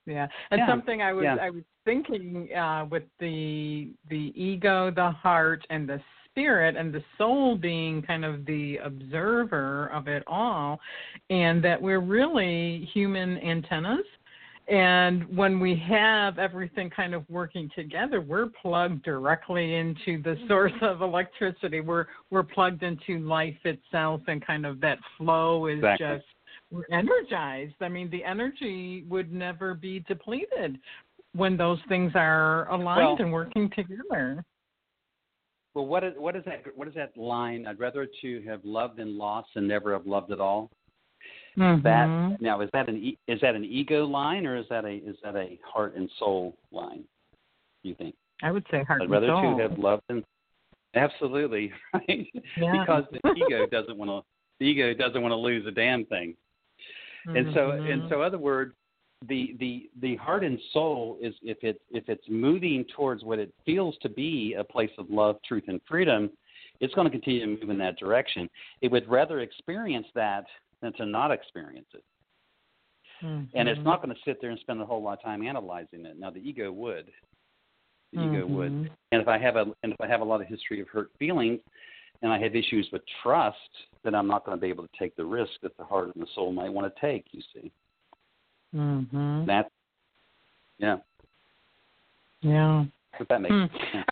yeah. And Yeah, something I was yeah. I was thinking uh, with the the ego, the heart, and the spirit, and the soul being kind of the observer of it all, and that we're really human antennas. And when we have everything kind of working together, we're plugged directly into the source of electricity. We're we're plugged into life itself, and kind of that flow is Exactly. just we're energized. I mean, the energy would never be depleted when those things are aligned Well- and working together. Well, what is what is that? What is that line? I'd rather to have loved and lost than never have loved at all. Mhm. That now is that an is that an ego line or is that a is that a heart and soul line? You think? I would say heart I'd rather soul. to have loved and absolutely right Yeah. because the ego doesn't want to the ego doesn't want to lose a damn thing. And so and so other words, the the the heart and soul is if it if it's moving towards what it feels to be a place of love, truth, and freedom, it's going to continue to move in that direction. It would rather experience that than to not experience it. And it's not going to sit there and spend a whole lot of time analyzing it. Now the ego would. The ego would. Mhm. And if I have a and if I have a lot of history of hurt feelings and I have issues with trust, then I'm not going to be able to take the risk that the heart and the soul might want to take, you see. Mhm. That's yeah. Yeah. If that makes Hmm. sense.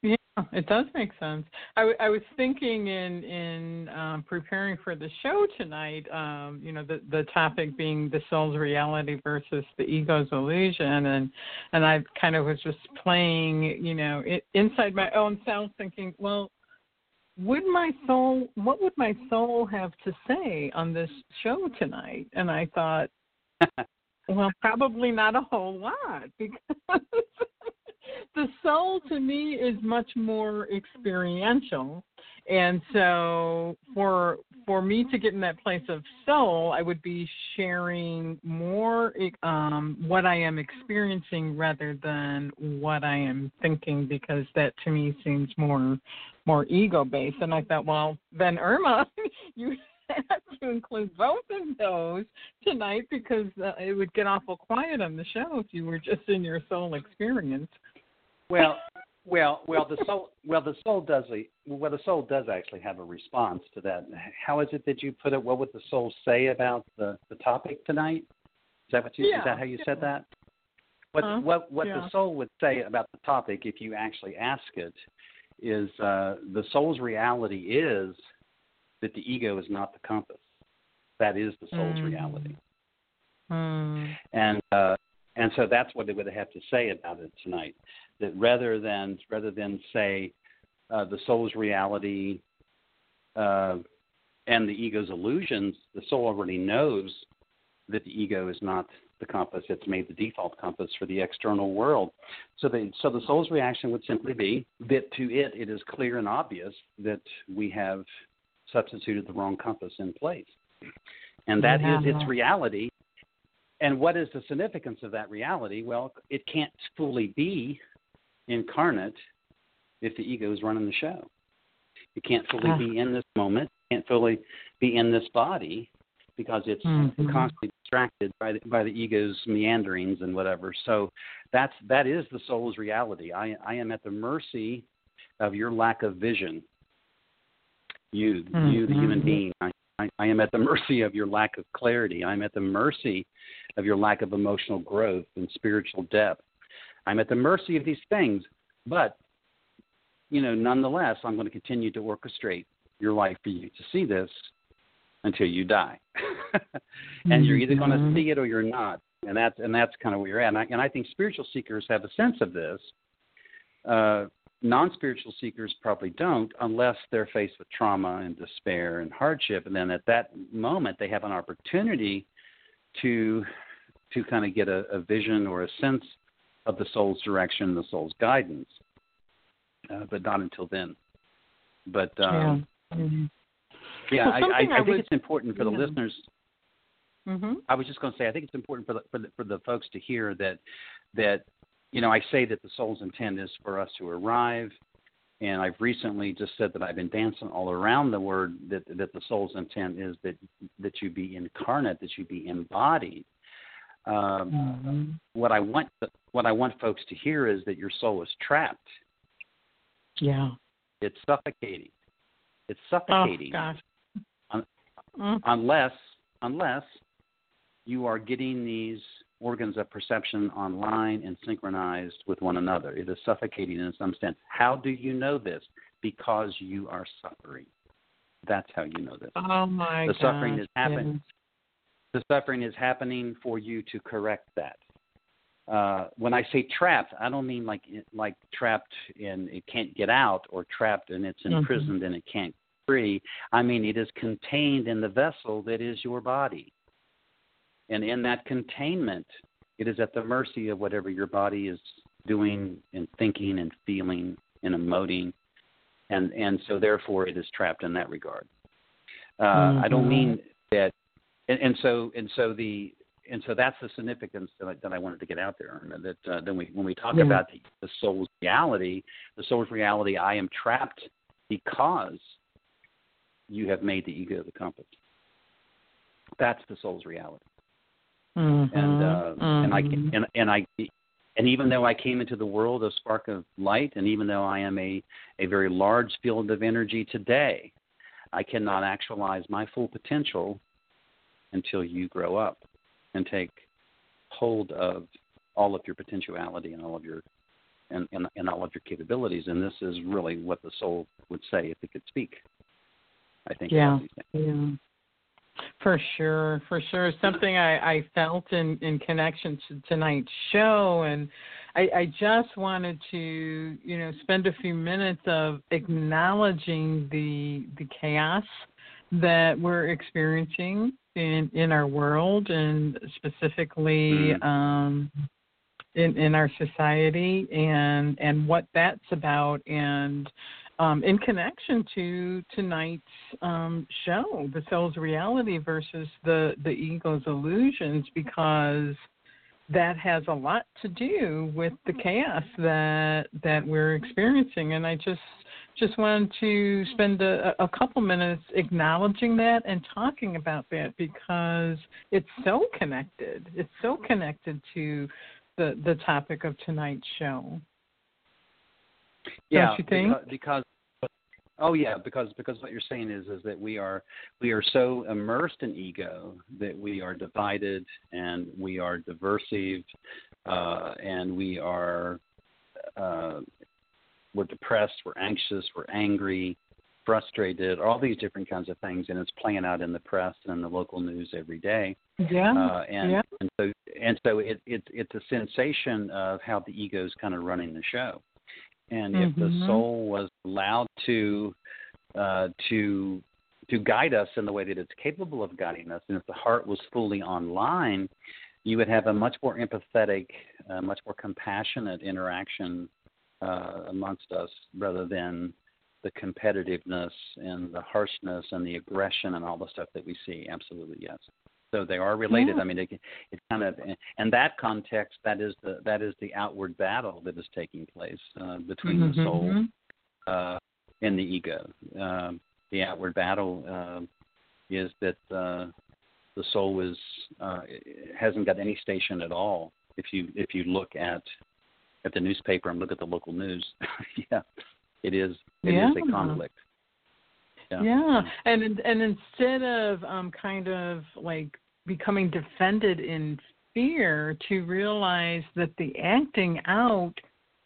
Yeah, it does make sense. I, w- I was thinking in in um, preparing for the show tonight. Um, you know, the the topic being the soul's reality versus the ego's illusion, and and I kind of was just playing, you know, it, inside my own self, thinking, well, would my soul, what would my soul have to say on this show tonight? And I thought, well, probably not a whole lot because the soul to me is much more experiential. And so for for me to get in that place of soul, I would be sharing more um, what I am experiencing rather than what I am thinking, because that to me seems more more ego based. And I thought, well, then Irma, you have to include both of those tonight because uh, it would get awful quiet on the show if you were just in your soul experience. Well, well, well, the soul, well, the soul does a, well, the soul does actually have a response to that. How is it that you put it? What would the soul say about the the topic tonight? Is that what you? Yeah, is that how you yeah. said that? What Uh, what what yeah. the soul would say about the topic if you actually ask it is uh, the soul's reality is that the ego is not the compass. That is the soul's Mm. reality, Hmm. and uh, and so that's what they would have to say about it tonight. That rather than rather than say uh, the soul's reality uh, and the ego's illusions, the soul already knows that the ego is not the compass. It's made the default compass for the external world. So the so the soul's reaction would simply be that to it it is clear and obvious that we have substituted the wrong compass in place. And that is Yeah. its reality. And what is the significance of that reality? Well, it can't fully be incarnate if the ego is running the show. It can't fully Ah. be in this moment, can't fully be in this body because it's Mhm. constantly distracted by the, by the ego's meanderings and whatever. So that's that is the soul's reality. I I am at the mercy of your lack of vision. You, you, the human Mhm. being. I, I, I am at the mercy of your lack of clarity. I'm at the mercy of your lack of emotional growth and spiritual depth. I'm at the mercy of these things, but you know, nonetheless, I'm going to continue to orchestrate your life for you to see this until you die. and you're either going to Mhm. see it or you're not. And that's and that's kind of where you're at. And I, and I think spiritual seekers have a sense of this. Uh, non-spiritual seekers probably don't, unless they're faced with trauma and despair and hardship. And then at that moment, they have an opportunity to to kind of get a, a vision or a sense of the soul's direction, the soul's guidance. Uh, but not until then. But um, yeah. Mhm. Yeah, I, I, I think would- it's important for the yeah. listeners. Mhm. I was just going to say, I think it's important for the, for the for the folks to hear that that you know I say that the soul's intent is for us to arrive, and I've recently just said that I've been dancing all around the word that that the soul's intent is that that you be incarnate, that you be embodied. Um, Mhm. What I want what I want folks to hear is that your soul is trapped. Yeah. It's suffocating. It's Oh suffocating. gosh. Mm. unless unless you are getting these organs of perception online and synchronized with one another. It is suffocating in some sense. How do you know this? Because you are suffering. That's how you know this. Oh my The gosh. suffering is happening. yes. The suffering is happening for you to correct that. Uh, when I say trapped, I don't mean like like trapped and it can't get out, or trapped and it's Mhm. imprisoned and it can't free. I mean it is contained in the vessel that is your body, and in that containment, it is at the mercy of whatever your body is doing and thinking and feeling and emoting, and and so therefore it is trapped in that regard. Uh, I don't Mhm. mean that, and, and so and so the and so that's the significance that I, that I wanted to get out there. Irma, That uh, then we when we talk Yeah. about the, the soul's reality, the soul's reality, I am trapped because you have made the ego the compass. That's the soul's reality, Mhm. and uh, and I Mhm. and and I and even though I came into the world a spark of light, and even though I am a a very large field of energy today, I cannot actualize my full potential until you grow up and take hold of all of your potentiality and all of your and, and, and all of your capabilities. And this is really what the soul would say if it could speak. I think. Yeah. about these things. Yeah. For sure, for sure. Something I, I felt in, in connection to tonight's show and I, I just wanted to, you know, spend a few minutes of acknowledging the the chaos that we're experiencing in in our world and specifically mm. um, in in our society and and what that's about and um, in connection to tonight's um, show, the soul's reality versus the the ego's illusions, because that has a lot to do with the chaos that that we're experiencing. And I just just wanted to spend a, a couple minutes acknowledging that and talking about that because it's so connected. It's so connected to the the topic of tonight's show. Yeah, think? because oh yeah, because because what you're saying is is that we are we are so immersed in ego that we are divided and we are diversive uh, and we are uh, we're depressed, we're anxious, we're angry, frustrated, all these different kinds of things, and it's playing out in the press and in the local news every day. Yeah. Uh, and, yeah. and so and so it, it it's a sensation of how the ego is kind of running the show. And mm-hmm. if the Mm-hmm. soul was allowed to uh, to to guide us in the way that it's capable of guiding us, and if the heart was fully online, you would have a much more empathetic, uh, much more compassionate interaction uh, amongst us, rather than the competitiveness and the harshness and the aggression and all the stuff that we see. Absolutely, yes. So they are related. Yeah. I mean, it, it kind of, in that context, that is the that is the outward battle that is taking place uh, between mm-hmm. the soul uh, and the ego. Um, the outward battle uh, is that uh, the soul is uh, hasn't got any station at all. If you if you look at at the newspaper and look at the local news, yeah, it is it yeah. is a conflict. Yeah. yeah. and and instead of um, kind of like becoming defended in fear, to realize that the acting out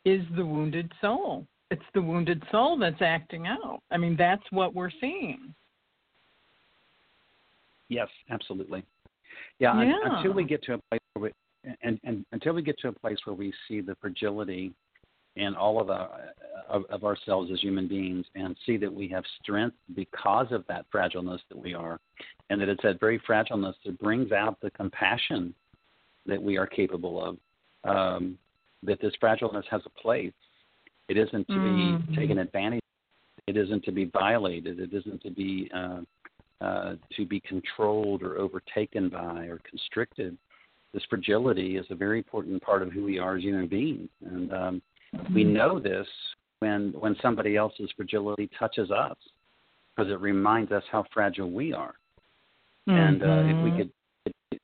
is the wounded soul. It's the wounded soul that's acting out. I mean, that's what we're seeing. Yes, absolutely. Yeah, yeah. Un- until we get to a place where we, and, and until we get to a place where we see the fragility in all of our of, of ourselves as human beings and see that we have strength because of that fragileness that we are, and that it's that very fragileness that brings out the compassion that we are capable of. Um, that this fragileness has a place. It isn't to mm-hmm. be taken advantage. Of. It isn't to be violated. It isn't to be uh, uh, to be controlled or overtaken by or constricted. This fragility is a very important part of who we are as human beings, and um, we Mm-hmm. know this when when somebody else's fragility touches us, because it reminds us how fragile we are. Mm-hmm. And uh, if we could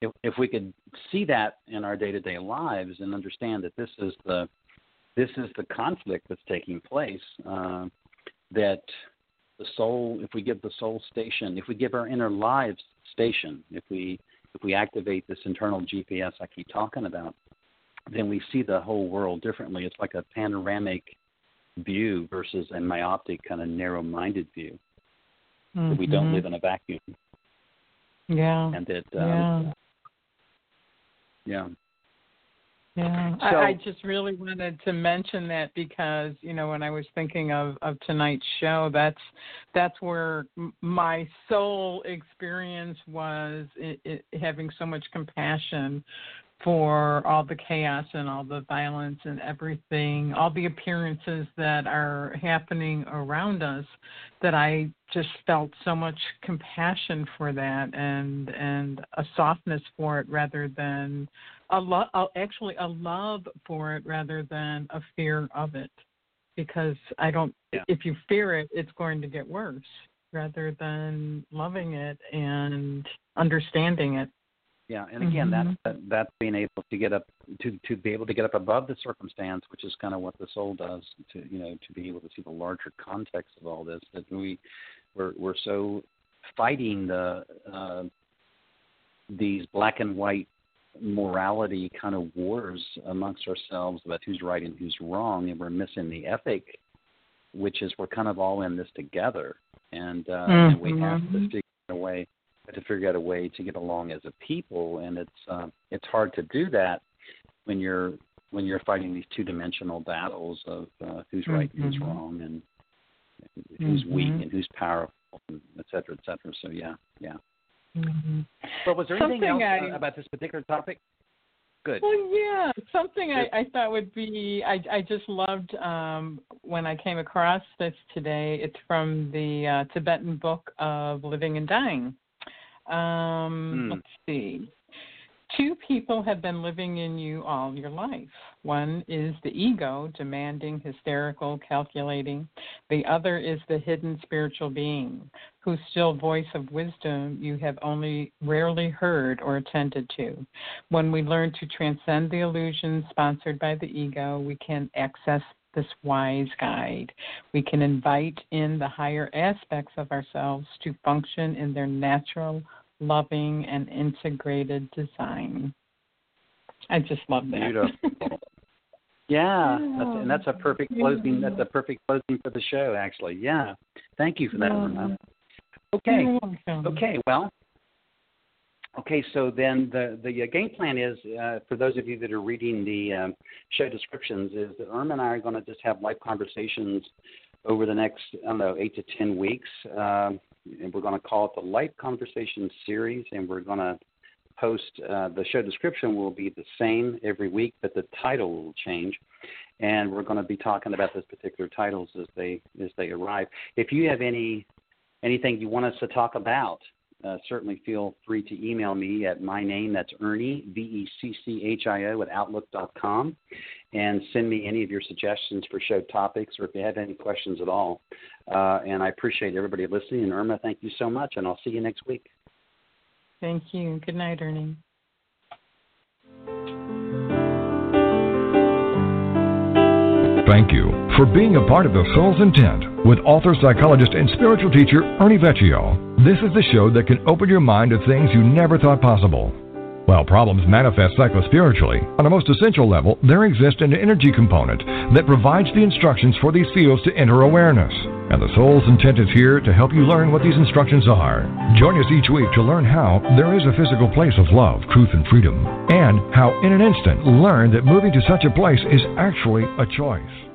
if, if we could see that in our day to day lives and understand that this is the this is the conflict that's taking place, uh, that the soul, if we give the soul station, if we give our inner lives station, if we if we activate this internal GPS I keep talking about, then we see the whole world differently. It's like a panoramic view versus a myopic kind of narrow-minded view. Mm-hmm. That we don't live in a vacuum. Yeah. And that um, yeah. Yeah, so, I, I just really wanted to mention that because you know when I was thinking of of tonight's show, that's that's where my soul experience was it, it, having so much compassion for all the chaos and all the violence and everything, all the appearances that are happening around us, that I just felt so much compassion for that and and a softness for it rather than a lo- actually a love for it rather than a fear of it because I don't yeah. if you fear it it's going to get worse rather than loving it and understanding it yeah, and again, mm-hmm. that's that's being able to get up to to be able to get up above the circumstance, which is kind of what the soul does. To you know, to be able to see the larger context of all this. That we we're we're so fighting the uh, these black and white morality kind of wars amongst ourselves about who's right and who's wrong, and we're missing the ethic, which is we're kind of all in this together, and, uh, mm-hmm. and we have to figure a way to figure out a way to get along as a people, and it's uh, it's hard to do that when you're when you're fighting these two dimensional battles of uh, who's right mm-hmm. and who's wrong, and who's mm-hmm. weak and who's powerful, and et cetera, et cetera. So yeah, yeah. Mm-hmm. But was there anything something else I, about this particular topic? Good. Well, yeah, something I, I thought would be. I I just loved um, when I came across this today. It's from the uh, Tibetan book of Living and Dying. Um, mm. Let's see. Two people have been living in you all your life. One is the ego, demanding, hysterical, calculating. The other is the hidden spiritual being, whose still voice of wisdom you have only rarely heard or attended to. When we learn to transcend the illusions sponsored by the ego, we can access this wise guide. We can invite in the higher aspects of ourselves to function in their natural loving, and integrated design. I just love that. Beautiful. yeah, that's, and oh, that's a perfect closing. That's a perfect closing for the show, actually. Yeah, thank you for that. Okay. Okay. Well. Okay, so then the the uh, game plan is uh, for those of you that are reading the um, show descriptions is that Irma and I are going to just have live conversations over the next I don't know eight to ten weeks. Um, and we're going to call it the Life Conversation Series, and we're going to post uh, the show description will be the same every week, but the title will change, and we're going to be talking about those particular titles as they as they arrive. If you have any anything you want us to talk about, uh, certainly feel free to email me at my name. That's Ernie V E C C H I O at outlook.com, and send me any of your suggestions for show topics or if you have any questions at all. Uh, and I appreciate everybody listening. And Irma, thank you so much, and I'll see you next week. Thank you. Good night, Ernie. Thank you for being a part of the Soul's Intent with author, psychologist, and spiritual teacher Ernie Vecchio. This is the show that can open your mind to things you never thought possible. While problems manifest psychospiritually, on a most essential level, there exists an energy component that provides the instructions for these fields to enter awareness. And the soul's intent is here to help you learn what these instructions are. Join us each week to learn how there is a physical place of love, truth, and freedom, and how in an instant learn that moving to such a place is actually a choice.